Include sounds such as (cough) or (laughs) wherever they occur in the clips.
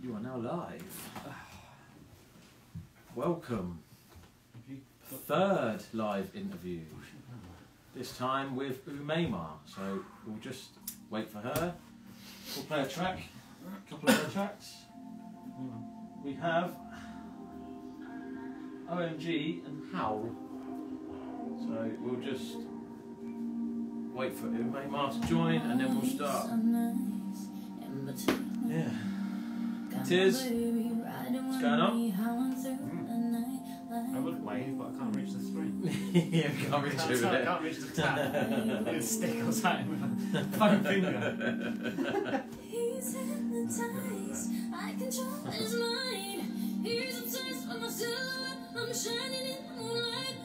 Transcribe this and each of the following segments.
You are now live. Welcome. Third live interview. This time with Umaymah. So we'll just wait for her. We'll play a track, a couple of her tracks. We have OMG and Howl. So we'll just wait for Umaymah to join and then we'll start. Yeah. Tiz, what's going on? I would wave, but I can't reach the screen. (laughs) yeah, we can't (laughs) reach Can't, over I there. can't reach the tab. With a stick or something. with a Foam finger. He's hypnotized. I control his mind. He's obsessed with my silhouette. I'm shining in the moonlight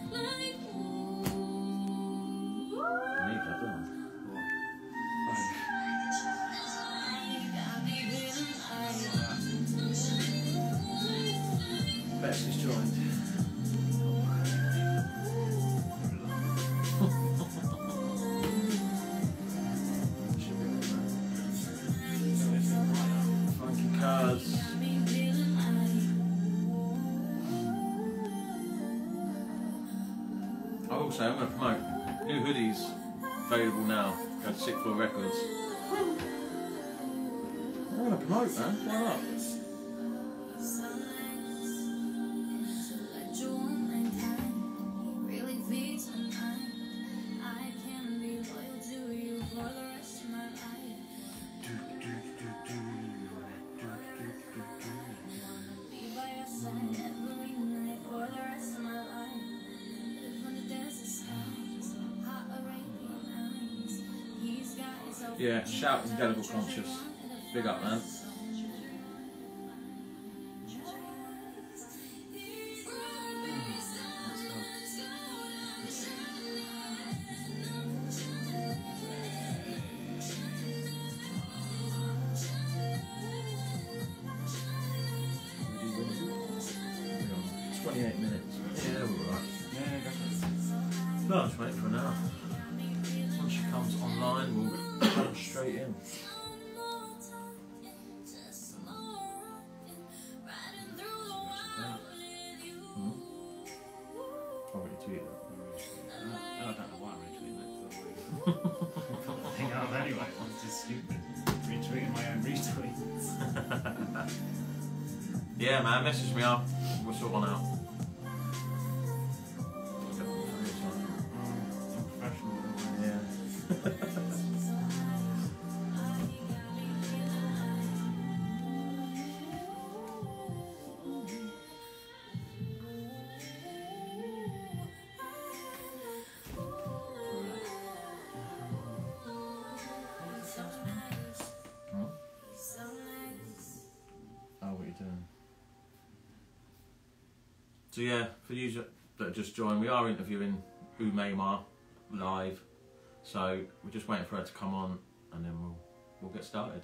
promote, man. Why not? Yeah, shout Indelible Conscious. Big up, man. Twenty-eight minutes. Yeah, we're right. Yeah, go for it. No, I'm just waiting for an hour. Once she comes online, we'll (coughs) jump straight in. It's you. I don't know why I'm retweeting that. but I think (laughs) I'm anyway. It's just stupid. Retweeting my own retweets. (laughs) Yeah, man, message me up. We'll sort one out. Umaymah live. So we're just waiting for her to come on, and then we'll we'll get started.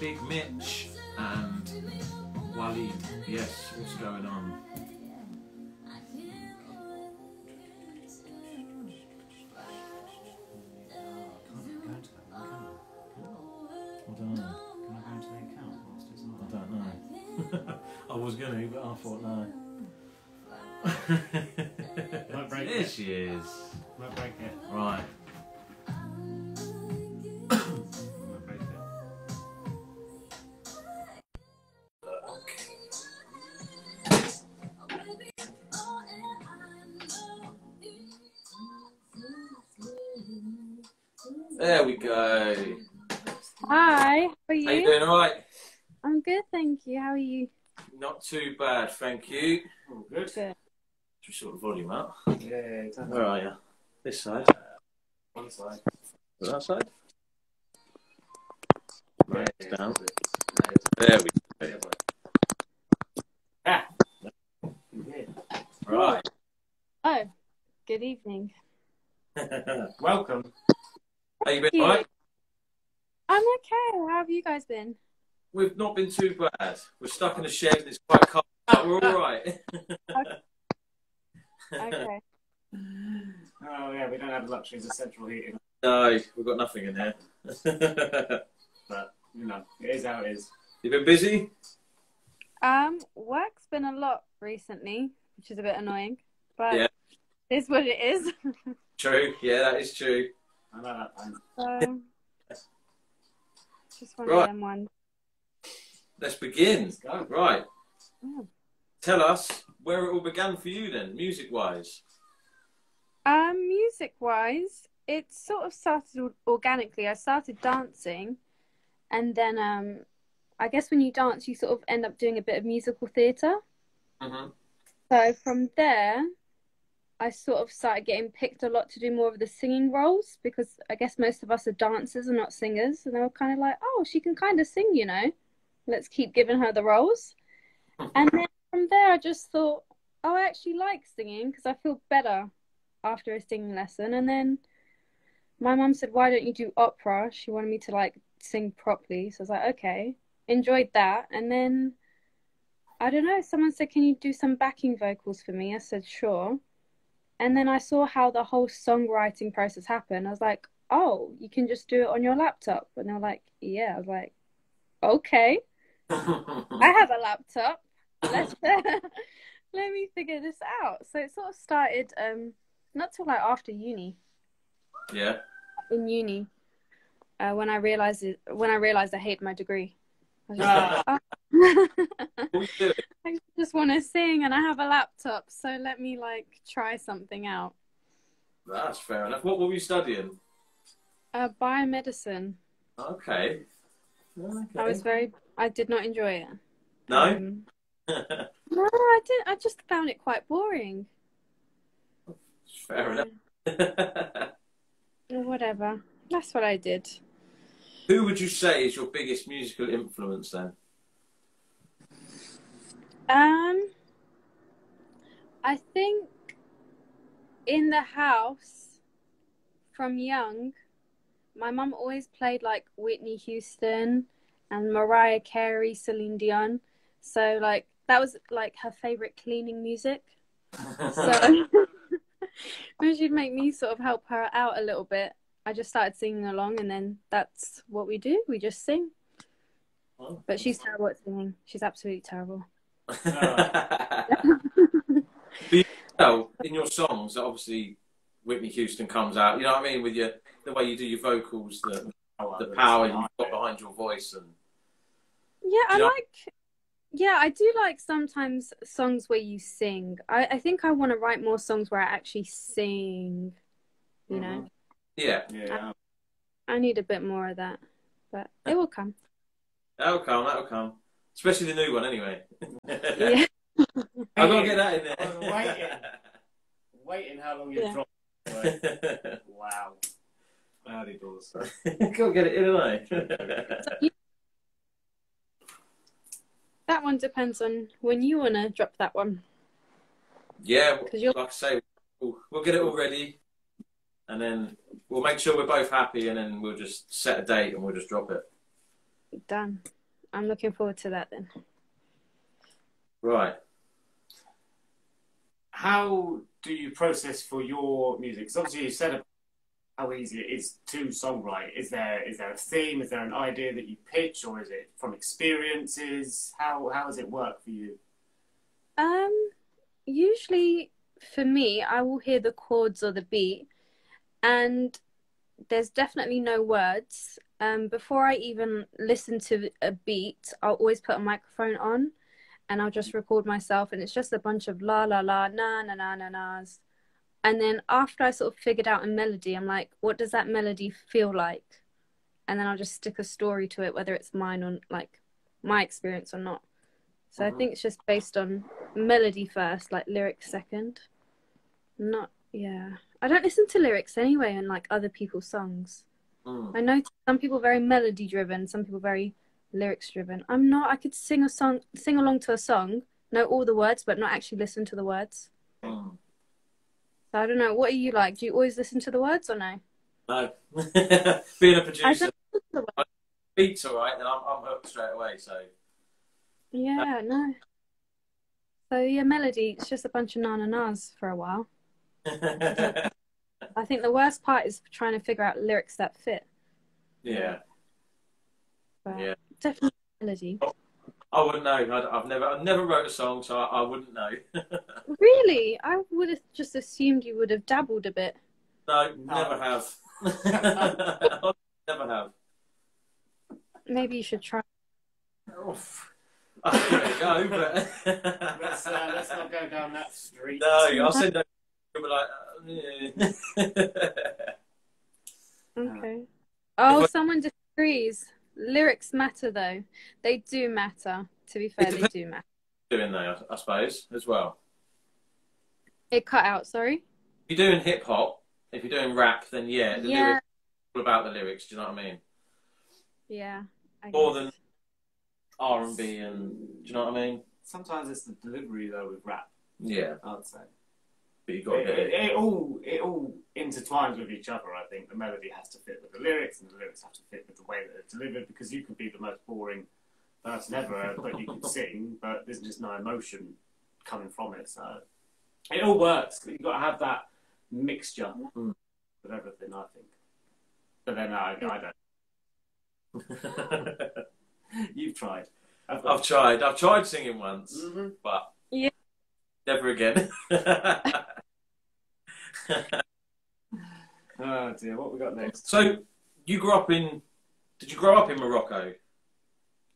Big Mitch, and Waleed. Yes, what's going on? Can't go into that one, I don't know. I? Can I go into the account whilst it's I on? I was gonna, but I thought no. Might break There it. she is. Might break it. Right. Not too bad, thank you. Oh, good. Good. Just sort of volume up. Yeah, exactly. Where are you? This side. One side. That side. Right, Yeah, down. yeah. There we go. but- Ah. Yeah. Right. Oh, good evening. (laughs) Welcome. How you been? you. I'm okay. How have you guys been? We've not been too bad. We're stuck in a shed and it's quite cold. But we're all (laughs) right. Okay. (laughs) Oh yeah, we don't have the luxuries of central heating, no, we've got nothing in here. (laughs) but you know, it is how it is. You've been busy? Um, work's been a lot recently, which is a bit annoying, but Yeah. it's what it is. True. Yeah, that is true. I know that time. so, just one Right. of them ones. Let's begin. Let's go. Right. Oh. Tell us where it all began for you then, music wise. Um, music wise, it sort of started organically. I started dancing, and then um, I guess when you dance, you sort of end up doing a bit of musical theatre. Mm-hmm. So from there, I sort of started getting picked a lot to do more of the singing roles because I guess most of us are dancers and not singers. And they were kind of like, oh, she can kind of sing, you know, let's keep giving her the roles. And then from there, I just thought, oh, I actually like singing because I feel better after a singing lesson. And then my mum said, why don't you do opera? She wanted me to like sing properly. So I was like, okay, enjoyed that. And then I don't know, someone said, can you do some backing vocals for me? I said, sure. And then I saw how the whole songwriting process happened. I was like, oh, you can just do it on your laptop. And they're like, yeah. I was like, okay, I (laughs) have a laptop. Let's (laughs) let me figure this out. So it sort of started um not till like after uni. yeah. In uni, uh, when I realized it, when I realized I hate my degree. I just like, (laughs) oh. What are you doing? I just want to sing and I have a laptop, so let me like try something out. That's fair enough. What were you studying? Uh, biomedicine. Okay. okay. I was very. I did not enjoy it. No? Um, (laughs) no, I didn't. I just found it quite boring. fair enough. (laughs) Whatever. That's what I did. Who would you say is your biggest musical influence then? Um, I think in the house from young, my mum always played like Whitney Houston and Mariah Carey, Celine Dion. So like that was like her favorite cleaning music. So (laughs) when she'd make me sort of help her out a little bit, I just started singing along, and then that's what we do. We just sing. But she's terrible at singing. She's absolutely terrible. (laughs) well, in your songs, obviously Whitney Houston comes out. You know what I mean? With your the way you do your vocals, the the power you've got behind your voice, and Yeah, I like. Yeah, I do like sometimes songs where you sing. I, I think I want to write more songs where I actually sing. You know, mm-hmm. yeah, Yeah. I need a bit more of that, but it will come. that'll come. That'll come. Especially the new one, anyway. Yeah. (laughs) I've got to get that in I'm there. waiting. Waiting how long you Yeah. drop. Right. (laughs) Wow. Early doors. (laughs) Got to get it in, haven't That one depends on when you want to drop that one. yeah, 'Cause you're- like I say, we'll, we'll get it all ready, and then we'll make sure we're both happy, and then we'll just set a date and we'll just drop it. Done. I'm looking forward to that then. Right. How do you process for your music? Because obviously you said how easy it is to songwrite. Is there is there a theme? Is there an idea that you pitch, or is it from experiences? How how does it work for you? Um, usually for me, I will hear the chords or the beat, and there's definitely no words. Um, before I even listen to a beat, I'll always put a microphone on, and I'll just record myself, and it's just a bunch of la la la na na na na nas, And then after I sort of figured out a melody, I'm like, what does that melody feel like? And then I'll just stick a story to it, whether it's mine or like my experience or not. So I Mhm. think it's just based on melody first, like lyrics second. Not, yeah. I don't listen to lyrics anyway in like other people's songs. Mm. I know some people very melody driven, some people very lyrics driven. I'm not. I could sing a song, sing along to a song, know all the words, but not actually listen to the words. Mm. So I don't know. What are you like? Do you always listen to the words or no? No. (laughs) Being a I producer, don't listen to the beats all right, then I'm, I'm hooked straight away. So Yeah, uh, no. So yeah, melody. It's just a bunch of na na nas for a while. (laughs) I think the worst part is trying to figure out lyrics that fit. yeah, But Yeah. definitely melody. Oh. I wouldn't know. I'd, I've never, I've never wrote a song, so I, I wouldn't know. (laughs) Really, I would have just assumed you would have dabbled a bit. no, never have. (laughs) never have. Maybe you should try. Oof. I could give go, but (laughs) Let's, uh, let's not go down that street. no, I'll send them. Be like, uh, yeah. Okay. Oh, someone disagrees. Lyrics matter though. They do matter. To be fair, they do matter. doing that, I suppose, as well. It cut out. Sorry. If you're doing hip hop, if you're doing rap, then yeah, the Yeah. lyrics all about the lyrics. Do you know what I mean? Yeah. I More guess. than R and B, and do you know what I mean? Sometimes it's the delivery though with rap. Yeah, I'd say. But you got to It, get it, it. it all it all intertwines with each other. I think the melody has to fit with the lyrics, and the lyrics have to fit with the way that it's delivered. Because you could be the most boring person ever, but you can sing, but there's just no emotion coming from it. So it all works. You've got to have that mixture Mm. with everything. I think. But then I, I don't. (laughs) (laughs) You've tried. I've I've tried. I've tried singing once, Mhm. but. Never again. (laughs) (laughs) Oh dear, what we got next? so you grew up in? Did you grow up in Morocco?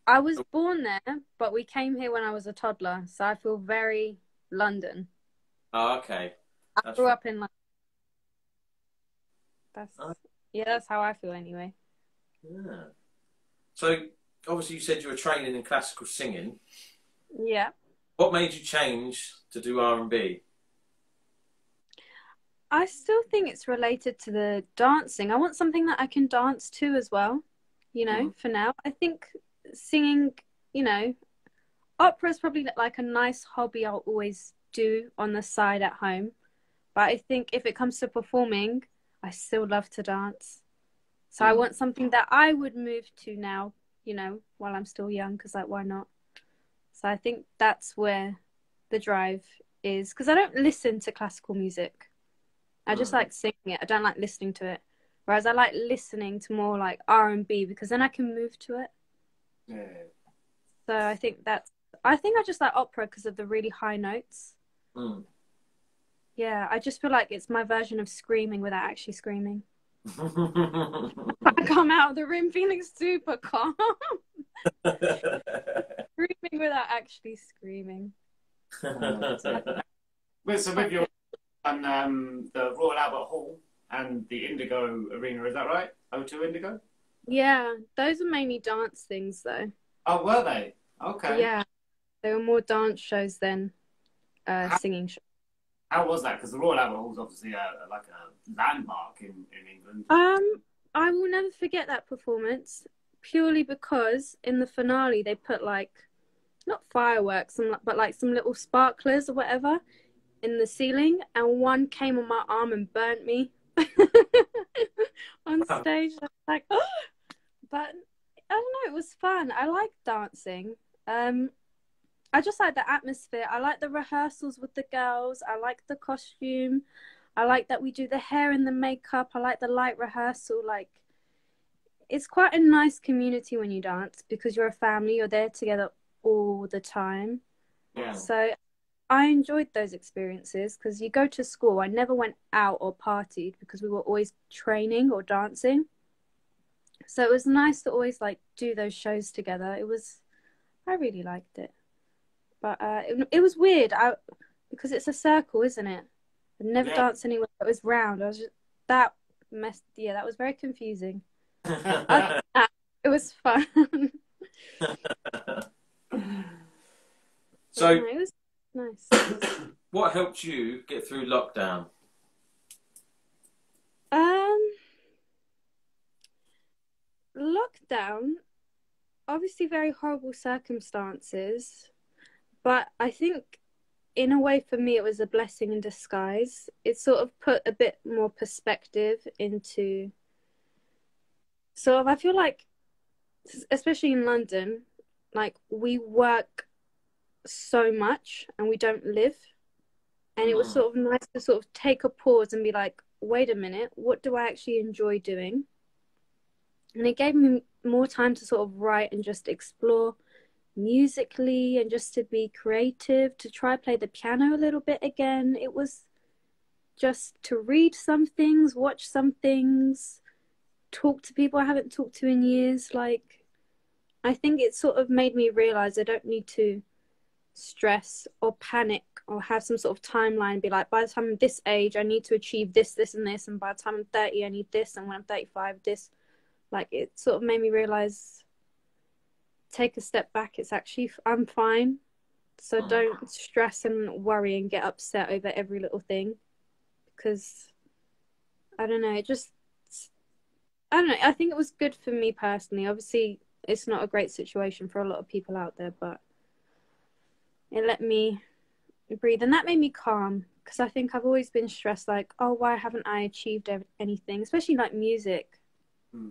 I was born there, but we came here when I was a toddler, so I feel very London. Oh, okay. I grew right. up in London. That's Oh. yeah, that's how I feel anyway. Yeah. So obviously you said you were training in classical singing. Yeah. What made you change to do R and B? I still think it's related to the dancing. I want something that I can dance to as well, you know, Mhm. for now. I think singing, you know, opera is probably like a nice hobby I'll always do on the side at home. But I think if it comes to performing, I still love to dance. So I Mhm. want something that I would move to now, you know, while I'm still young, because, like, why not? So I think that's where the drive is, because I don't listen to classical music. I just Mm. like singing it. I don't like listening to it. Whereas I like listening to more like R and B because then I can move to it. Yeah. So I think that's. I think I just like opera because of the really high notes. Mm. Yeah, I just feel like it's my version of screaming without actually screaming. (laughs) I come out of the room feeling super calm, (laughs) screaming without actually screaming. (laughs) But so with your (laughs) and um, the Royal Albert Hall and the Indigo Arena, is that right? O2 Indigo? Yeah, those are mainly dance things though. Oh, were they? Okay. Yeah, they were more dance shows than uh, singing shows. How was that? Because the Royal Albert Hall is obviously a, like a landmark in, in England. Um, I will never forget that performance purely because in the finale they put like not fireworks and but like some little sparklers or whatever in the ceiling and one came on my arm and burnt me (laughs) on stage. I was like, oh! but I don't know, it was fun. I like dancing. Um, I just like the atmosphere. I like the rehearsals with the girls. I like the costume. I like that we do the hair and the makeup. I like the light rehearsal. Like, it's quite a nice community when you dance because you're a family. You're there together all the time. Yeah. So I enjoyed those experiences because you go to school. I never went out or partied because we were always training or dancing. So it was nice to always like do those shows together. It was, I really liked it. But uh, it, it was weird. I because it's a circle, isn't it? I'd never Yeah. danced anywhere that was round. I was just that messed. Yeah, that was very confusing. (laughs) (laughs) It was fun. (laughs) so, Yeah, it was nice. (coughs) what helped you get through lockdown? Um, lockdown, obviously very horrible circumstances, but I think in a way for me it was a blessing in disguise. It sort of put a bit more perspective into sort of I feel like especially in London, like we work so much and we don't live. And it was Mm. sort of nice to sort of take a pause and be like, wait a minute, what do I actually enjoy doing? And it gave me more time to sort of write and just explore musically and just to be creative, to try play the piano a little bit again. It was just to read some things, watch some things, talk to people I haven't talked to in years. Like, I think it sort of made me realize I don't need to stress or panic or have some sort of timeline be like by the time I'm this age I need to achieve this this and this and by the time I'm 30 I need this and when I'm 35 this. Like it sort of made me realize take a step back it's actually I'm fine. So Mm. don't stress and worry and get upset over every little thing. Because I don't know it just I don't know I think it was good for me personally. Obviously it's not a great situation for a lot of people out there but it let me breathe and that made me calm because i think i've always been stressed like oh why haven't i achieved anything especially like music Hmm.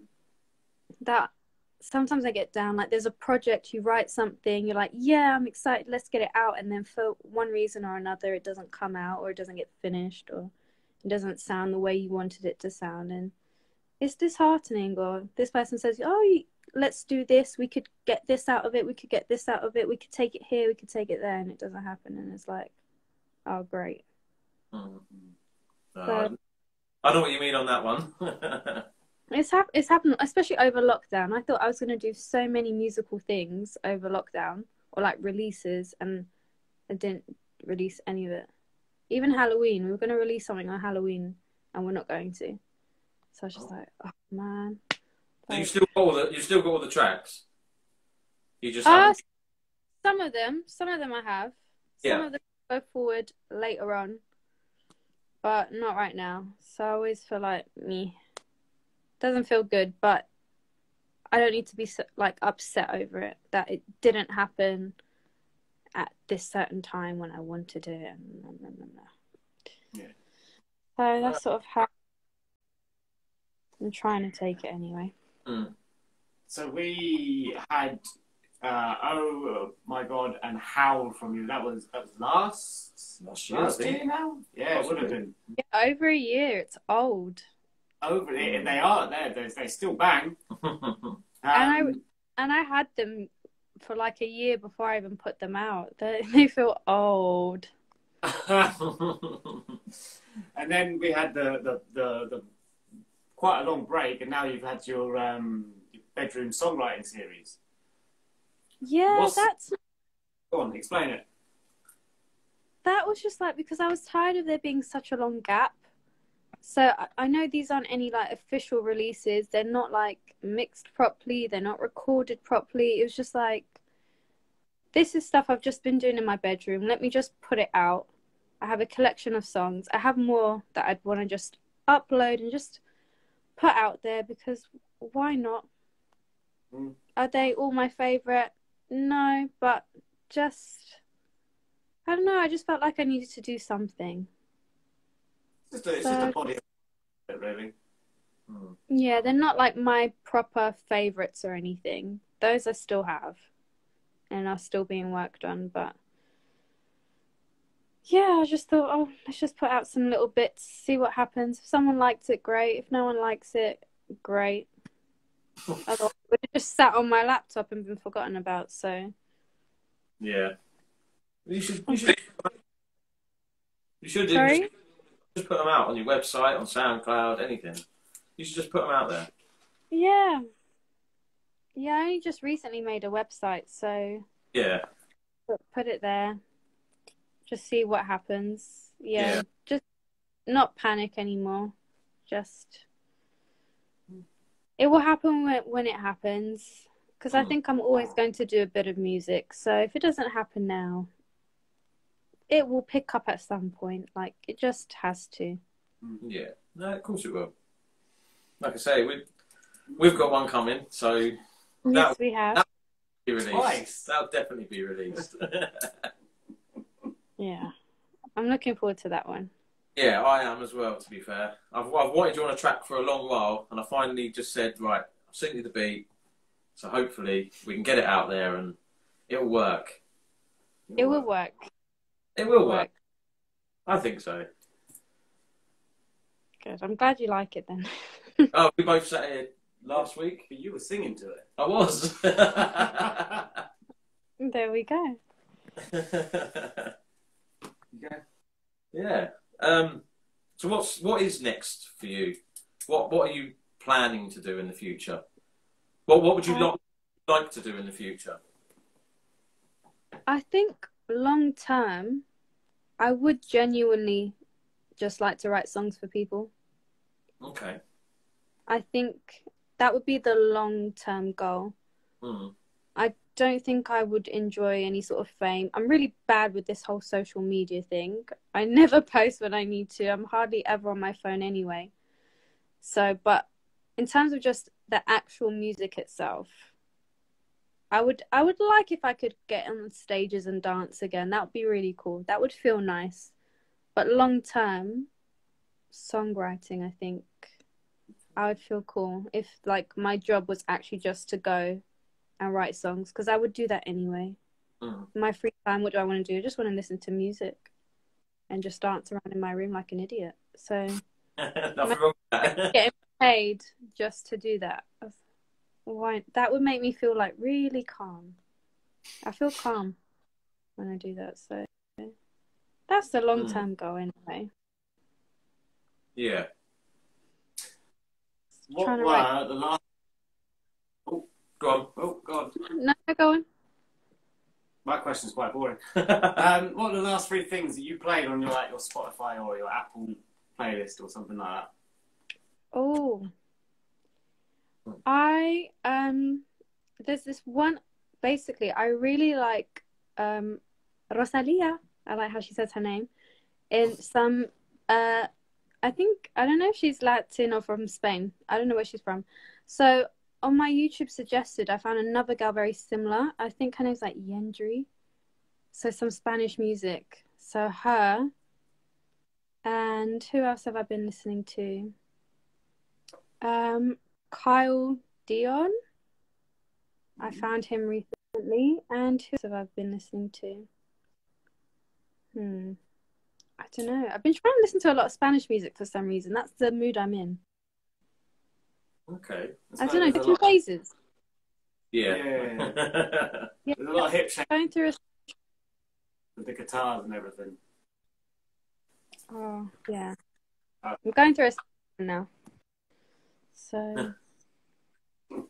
that sometimes i get down like there's a project you write something you're like yeah i'm excited let's get it out and then for one reason or another it doesn't come out or it doesn't get finished or it doesn't sound the way you wanted it to sound and it's disheartening or this person says oh you- let's do this we could get this out of it we could get this out of it we could take it here we could take it there and it doesn't happen and it's like oh great Mm. No, So- I know what you mean on that one. (laughs) it's hap- it's happened especially over lockdown i thought i was going to do so many musical things over lockdown or like releases and i didn't release any of it even halloween we were going to release something on halloween and we're not going to so i was just Oh. like oh man So you still got all the you still got all the tracks. You just Uh, some of them, some of them I have. Some Yeah. of them go forward later on, but not right now. So I always feel like me doesn't feel good, but I don't need to be like upset over it that it didn't happen at this certain time when I wanted it. Yeah. So that's sort of how I'm trying to take it anyway. Mm. So we had uh, oh my god and howl from you. That was that was last Last year, last year now. Yeah, it would have been Yeah, over a year. It's old. over it. And they are there. They, they still bang. (laughs) Um, I- and I had them for like a year before I even put them out. (laughs) They, they feel old. (laughs) and then we had the, the, the, the quite a long break, and now you've had your um, your bedroom songwriting series. Yeah, What's- that's Go on, explain it. that was just like because I was tired of there being such a long gap. So I, I know these aren't any like official releases. They're not like mixed properly. They're not recorded properly. It was just like this is stuff I've just been doing in my bedroom. Let me just put it out. I have a collection of songs. I have more that I'd want to just upload and just put out there because why not? Mm. Are they all my favorite? No, but just I don't know. I just felt like I needed to do something. It's just a, it's just a body, really. Mm. Yeah, they're not like my proper favorites or anything. Those I still have and are still being worked on, but yeah, I just thought, oh, let's just put out some little bits, see what happens. If someone likes it, great. If no one likes it, great. (laughs) Otherwise, it just sat on my laptop and been forgotten about. So Yeah. You should. You should. (laughs) You should sorry. Just put them out on your website, on SoundCloud, anything. You should just put them out there. Yeah, yeah. I only just recently made a website, so Yeah. put, put it there. Just see what happens. Yeah, Yeah. just not panic anymore. Just it will happen when when it happens. Because I Hmm. think I'm always going to do a bit of music. So if it doesn't happen now, it will pick up at some point. Like it just has to. Yeah, no, of course it will. Like I say, we've we've got one coming, so Yes, That- we have. that- be released. Twice. That'll definitely be released. (laughs) Yeah, I'm looking forward to that one. yeah, I am as well. To be fair, I've I've wanted you on a track for a long while, and I finally just said, right, I've sent you the beat, so hopefully we can get it out there and it'll work. It will work. It will work. I think so. Good. I'm glad you like it then. (laughs) Oh, we both sat here last week. But you were singing to it. I was. (laughs) there we go. (laughs) Yeah. yeah. Um, so what's what is next for you? What what are you planning to do in the future? What what would you Uh, like like to do in the future? I think long term, I would genuinely just like to write songs for people. Okay. I think that would be the long term goal. Mm. Don't think I would enjoy any sort of fame. I'm really bad with this whole social media thing. I (laughs) never post when I need to. I'm hardly ever on my phone anyway. So, but in terms of just the actual music itself, I would I would like if I could get on stages and dance again. That would be really cool. That would feel nice. But long term, songwriting, I think I would feel cool if like my job was actually just to go and write songs because I would do that anyway. Mm. My free time, what do I want to do? I just want to listen to music and just dance around in my room like an idiot. So (laughs) Nothing wrong with that. getting paid just to do that, why? That would make me feel like really calm. I feel calm when I do that. So that's the long term goal anyway. yeah. What were write- the last? Go on. Oh God, No, go on. my question's quite boring. (laughs) Um, what are the last three things that you played on your like your Spotify or your Apple playlist or something like that? Oh, I um, there's this one. Basically, I really like um, Rosalia. I like how she says her name. In some, uh, I think I don't know if she's Latin or from Spain. I don't know where she's from. So on my YouTube suggested, I found another girl very similar. I think her name's like Yendry. So some Spanish music. So her. And who else have I been listening to? Um, Kyle Dion. I found him recently. And who else have I been listening to? Hmm. I don't know. I've been trying to listen to a lot of Spanish music for some reason. That's the mood I'm in. Okay. I don't know, There's different lot- phases. Yeah. Yeah. (laughs) There's a lot of hip shake Going through a with the guitars and everything. oh yeah. Uh, I'm going through a now. So (laughs)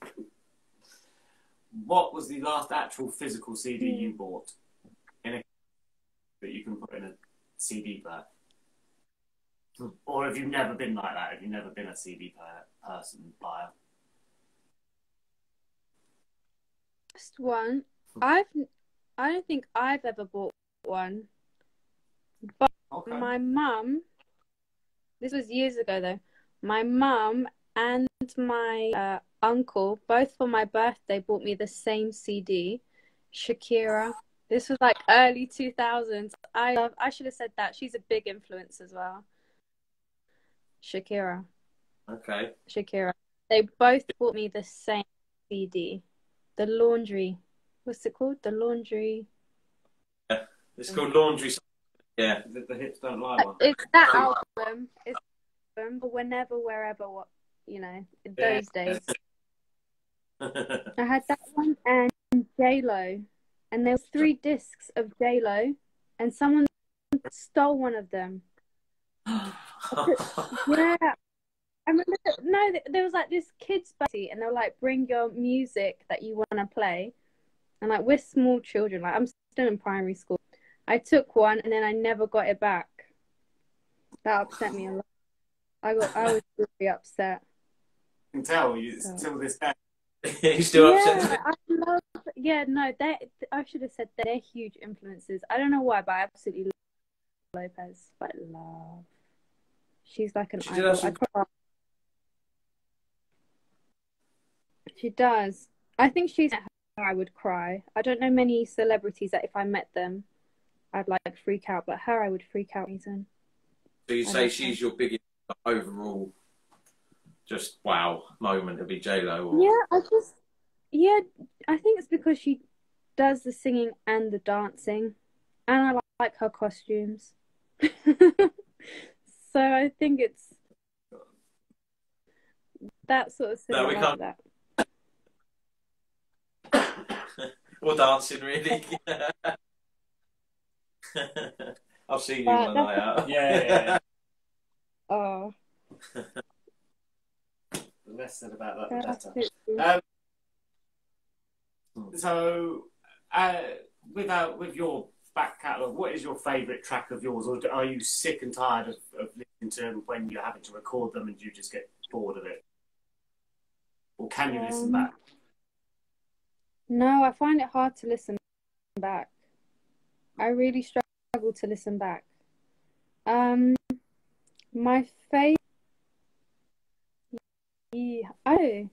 What was the last actual physical CD Hmm. you bought in a that you can put in a CD player? Or have you never been like that? Have you never been a CD person buyer? First one, I've I don't think I've ever bought one. Okay. My mum, this was years ago though. My mum and my uh, uncle, both for my birthday, bought me the same CD, Shakira. This was like early 2000s. I love, I should have said that. She's a big influence as well. Shakira. okay. Shakira. They both bought me the same CD. The Laundry. What's it called? The Laundry. Yeah. It's called Laundry. Yeah. It the hips don't lie one? It's that album. It's that album, but whenever, wherever, what you know, Yeah. those days. (laughs) I had that one and J Lo, and there were three discs of J Lo, and someone stole one of them. (gasps) Yeah, I remember. That, no, there was like this kids party, and they were like, "Bring your music that you want to play," and like we're small children. Like I'm still in primary school. I took one, and then I never got it back. That upset me a lot. I got I was (laughs) really upset. I can tell you So- till this day. (laughs) He's still yeah, upset. I love. Yeah, no, they. I should have said they're huge influences. I don't know why, but I absolutely love Lopez. But love, she's like an She idol. She does. I think she's. I would cry. I don't know many celebrities that if I met them, I'd like freak out. But her, I would freak out. Reason. So you say she's your biggest overall, just wow moment to be J Lo. Yeah, I just. Yeah, I think it's because she does the singing and the dancing, and I like, like her costumes. (laughs) so I think it's that sort of thing. No, we similar. can't- that. (coughs) or dancing, really. (laughs) I've seen you Uh, on a night out. Yeah, yeah, yeah. (laughs) Oh, The less said about that, the better. Um, so, uh, without with your back catalogue, what is your favourite track of yours, or are you sick and tired of, of listening to them when you're having to record them and you just get bored of it, or can you listen Um, back? No, I find it hard to listen back. I really struggle to listen back. Um, my favorite. Yeah. Oh, do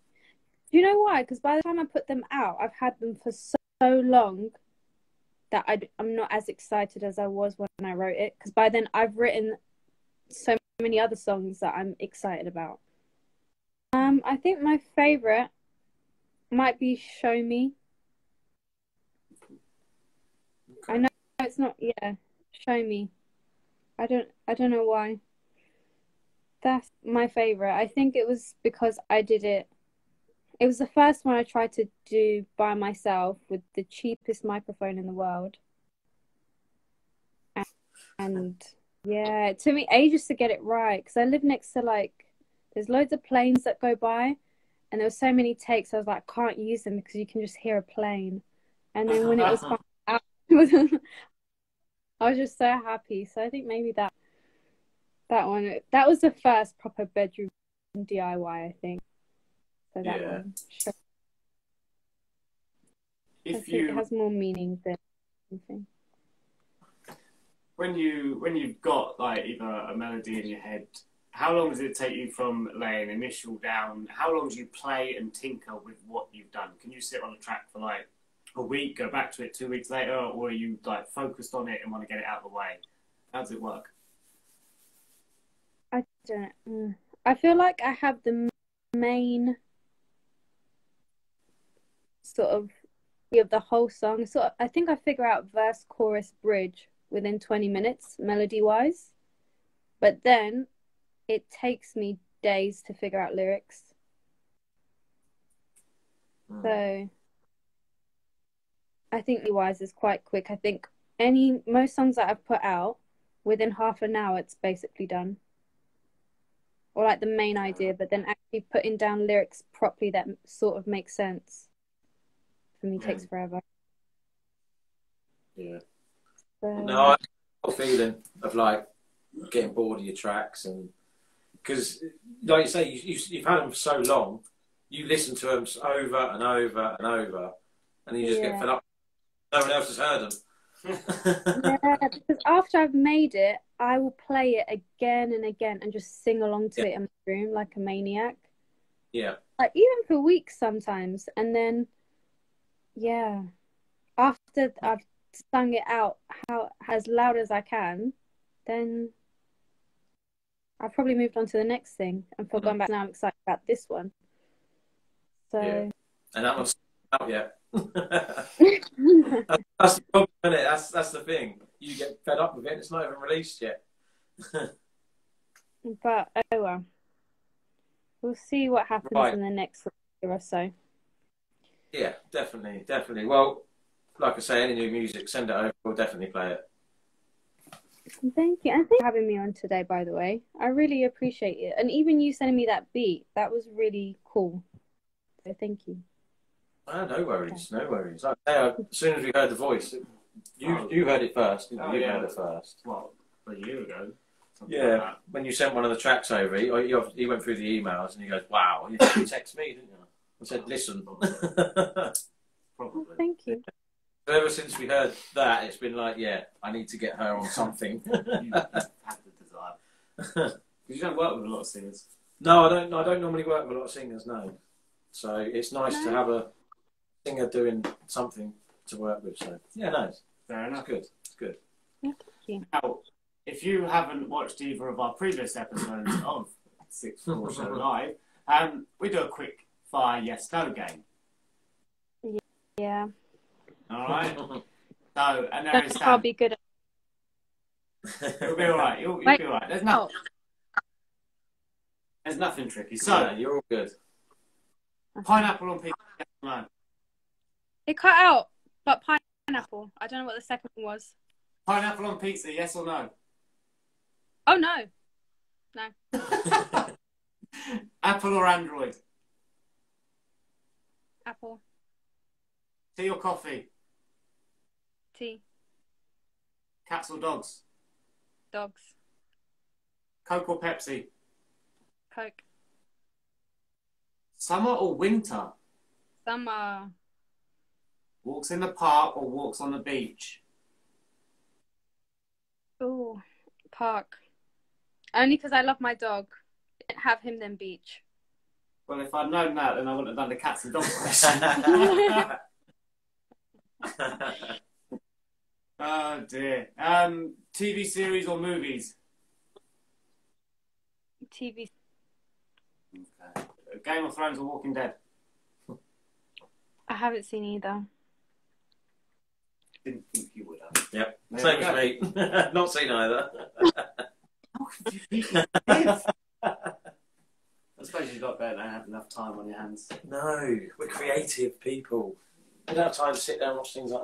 you know why? Because by the time I put them out, I've had them for so, so long that I, am not as excited as I was when I wrote it. Because by then I've written so many other songs that I'm excited about. Um, I think my favorite might be "Show Me." I know it's not. Yeah, show me. I don't. I don't know why. That's my favorite. I think it was because I did it. It was the first one I tried to do by myself with the cheapest microphone in the world. And, and yeah, it took me ages to get it right because I live next to like, there's loads of planes that go by, and there were so many takes. I was like, can't use them because you can just hear a plane. And then when it was out, (laughs) (laughs) I was just so happy. So I think maybe that that one that was the first proper bedroom DIY. I think. That Yeah. one. Sure. If think it you has more meaning than anything. when you when you've got like either a melody in your head, how long does it take you from laying initial down? How long do you play and tinker with what you've done? Can you sit on a track for like a week, go back to it two weeks later, or are you like focused on it and want to get it out of the way? How does it work? I don't. mm. I feel like I have the main sort of of the whole song. So I think I figure out verse, chorus, bridge within 20 minutes, melody wise. But then it takes me days to figure out lyrics. Mm. So I think the wise is quite quick. I think any most songs that I've put out within half an hour, it's basically done. Or like the main idea, but then actually putting down lyrics properly that sort of makes sense for me takes mm. forever. Yeah. So, No, I have a feeling of like getting bored of your tracks and because, like you say, you, you, you've had them for so long, you listen to them over and over and over, and you just Yeah. get fed up. No one else has heard them. yeah, because after I've made it, I will play it again and again and just sing along to Yeah. it in my room like a maniac. yeah, like even for weeks sometimes and then yeah after i've sung it out how as loud as i can then i've probably moved on to the next thing and for mm. going back now i'm excited about this one so Yeah. and that one's not out yet. (laughs) that's the problem, isn't it? That's that's the thing. You get fed up with it. It's not even released yet. (laughs) but oh well we'll see what happens Right. in the next year or so Yeah, definitely, definitely. Well, like I say, any new music, send it over. We'll definitely play it. Thank you. And thank you for having me on today, by the way. I really appreciate it. And even you sending me that beat, that was really cool. So thank you. Oh, no worries, no worries. Like I as soon as we heard the voice, you oh. you heard it first. Didn't Oh, you? You yeah. heard it first. well, a year ago. Yeah, like when you sent one of the tracks over, he, he, he went through the emails and he goes, "Wow, you (laughs) text me, didn't you?" I said, "Listen." (laughs) Probably. Thank you. Ever since we heard that, it's been like, "Yeah, I need to get her on something." (laughs) you, you've had the desire. (laughs) Because you don't work with a lot of singers. no, I don't. I don't normally work with a lot of singers. No, so it's nice to have a singer doing something to work with. So yeah, no, it's, Fair it's good. It's good. Now, if you haven't watched either of our previous episodes of 6th Floor Show Live, um, we do a quick fire yes no game. Yeah. All right. (laughs) So, and there That's is what I'll that. be good at. You'll be all right. You'll, you'll Wait. be all right. There's no, Oh, there's nothing tricky. So So, you're all good. pineapple on pizza. yes it cut out, but pineapple. I don't know what the second one was. Pineapple on pizza. Yes or no? Oh no. no. (laughs) Apple or Android? Apple. Tea or coffee? Tea. Cats or dogs? Dogs. Coke or Pepsi? Coke. Summer or winter? Summer. Walks in the park or walks on the beach? Ooh. Park. Only because I love my dog. Have him then beach. Well, if I'd known that, then I wouldn't have done the cats and dogs (laughs) question. (laughs) oh dear. Um, TV series or movies? TV. Okay. Game of Thrones or Walking Dead? I haven't seen either. Didn't think you would have. yep, There same as me. (laughs) Not seen either. How could you be live? I suppose you've got better than have enough time on your hands. No, we're creative people. We don't have time to sit down and watch things like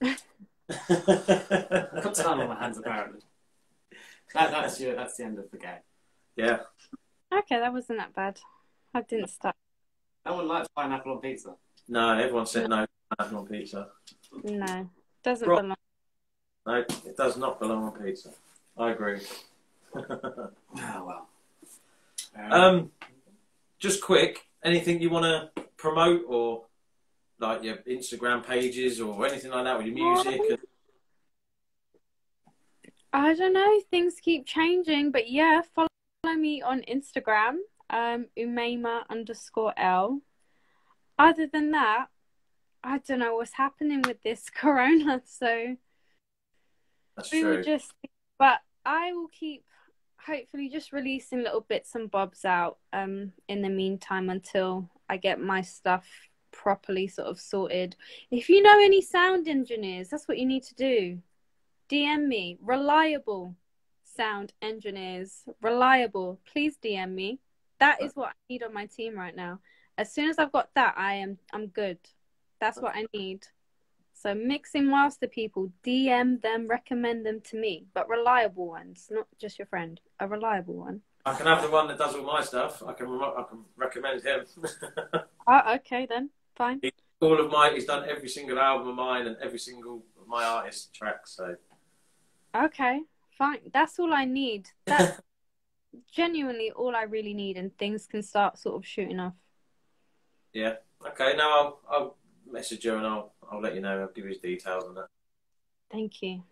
that. I've got time on my hands apparently. That, that's your, that's the end of the game. yeah. Okay, that wasn't that bad. I didn't start. No one likes pineapple on pizza. No, everyone said no. Pineapple on pizza. No. Doesn't Right. belong. No, it does not belong on pizza. I agree. Oh (laughs) well. Um, um, just quick, anything you want to promote or like your Instagram pages or anything like that with your music? And, I don't know. Things keep changing, but yeah, follow me on Instagram, um, Umaymah underscore L. Other than that, I don't know what's happening with this (laughs) corona, so that's we true. will just. But I will keep, hopefully, just releasing little bits and bobs out. Um, in the meantime, until I get my stuff properly sort of sorted. If you know any sound engineers, that's what you need to do. DM me, reliable sound engineers, reliable. Please DM me. That is what I need on my team right now. As soon as I've got that, I am I'm good. That's what I need. So mixing master people, DM them, recommend them to me, but reliable ones, not just your friend. A reliable one. I can have the one that does all my stuff. I can I can recommend him. Oh, (laughs) okay then, fine. all of my he's done every single album of mine and every single of my artist tracks. So Okay, fine. That's all I need. That's (laughs) genuinely all I really need, and things can start sort of shooting off. yeah, okay. Now I'll I'll message you and I'll I'll let you know. I'll give you details and that. Thank you.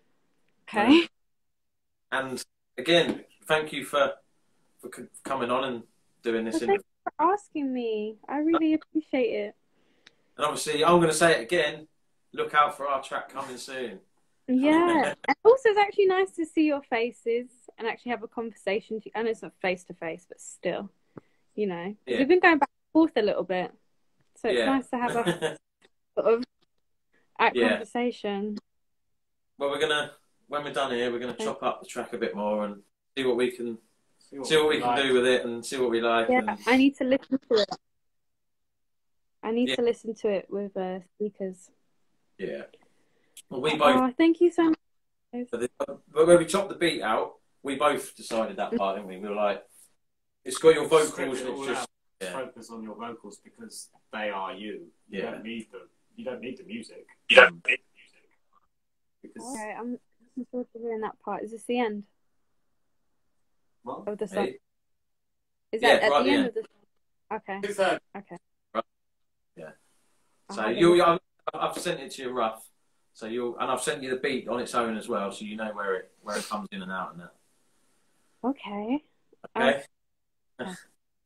Okay. (laughs) And again, thank you for for coming on and doing this. Well, interview. for asking me. I really appreciate it. And obviously, I'm going to say it again. Look out for our track coming soon. Yeah. (laughs) and also, it's actually nice to see your faces and actually have a conversation. I know it's not face to face, but still, you know, Yeah. we've been going back and forth a little bit. So it's yeah. nice to have a (laughs) sort of a Yeah. conversation. well, we're gonna when we're done here, we're gonna chop up the track a bit more and see what we can see what, see what we we can like. do with it and see what we like. Yeah, And, I need to listen to it. I need Yeah. to listen to it with uh, speakers. yeah. Well, we both Oh, thank you so much. But when we chopped the beat out, we both decided that part, didn't we? We were like, it's got your vocals it it's just yeah. focus on your vocals because they are you. You Yeah. don't need the you don't need the music. You don't need music because Okay, I'm looking forward to hearing that part. Is this the end? What? of the song? Hey, Is Yeah, that at right the at end of the song? Okay. Two thirds. Uh, okay. Yeah. So have a you. I've, I've sent it to you rough. So you and I've sent you the beat on its own as well, so you know where it where it comes in and out and that. Okay. Okay. (laughs)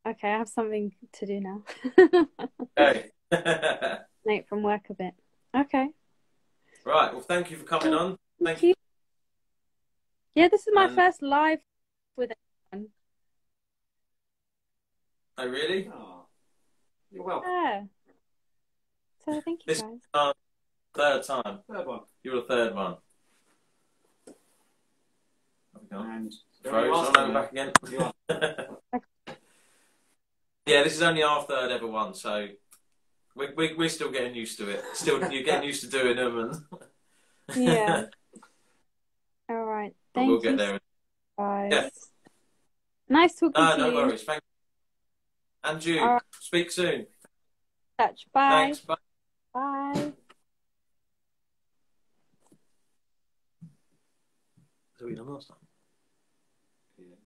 Okay, I have something to do now. (laughs) Okay. (laughs) Late from work a bit. Okay. right. Well, thank you for coming on. Thank Thank you. Yeah, this is my Um, first live with anyone. Oh, really? Oh, you're welcome. Yeah. So thank you This- guys. Third time. Third one. You're the third one. Okay. And Froze. last no, one, back again. you (laughs) yeah, this is only our third ever one, so we, we, we're still getting used to it. Still, (laughs) you're getting used to doing them, and Yeah. (laughs) All right. Thank we'll get you, there. guys. Yeah. Nice talking No, to no you. No worries. Thank you. And you. All right. Speak soon. Touch. Bye. Thanks. Bye. Bye. So we done last time.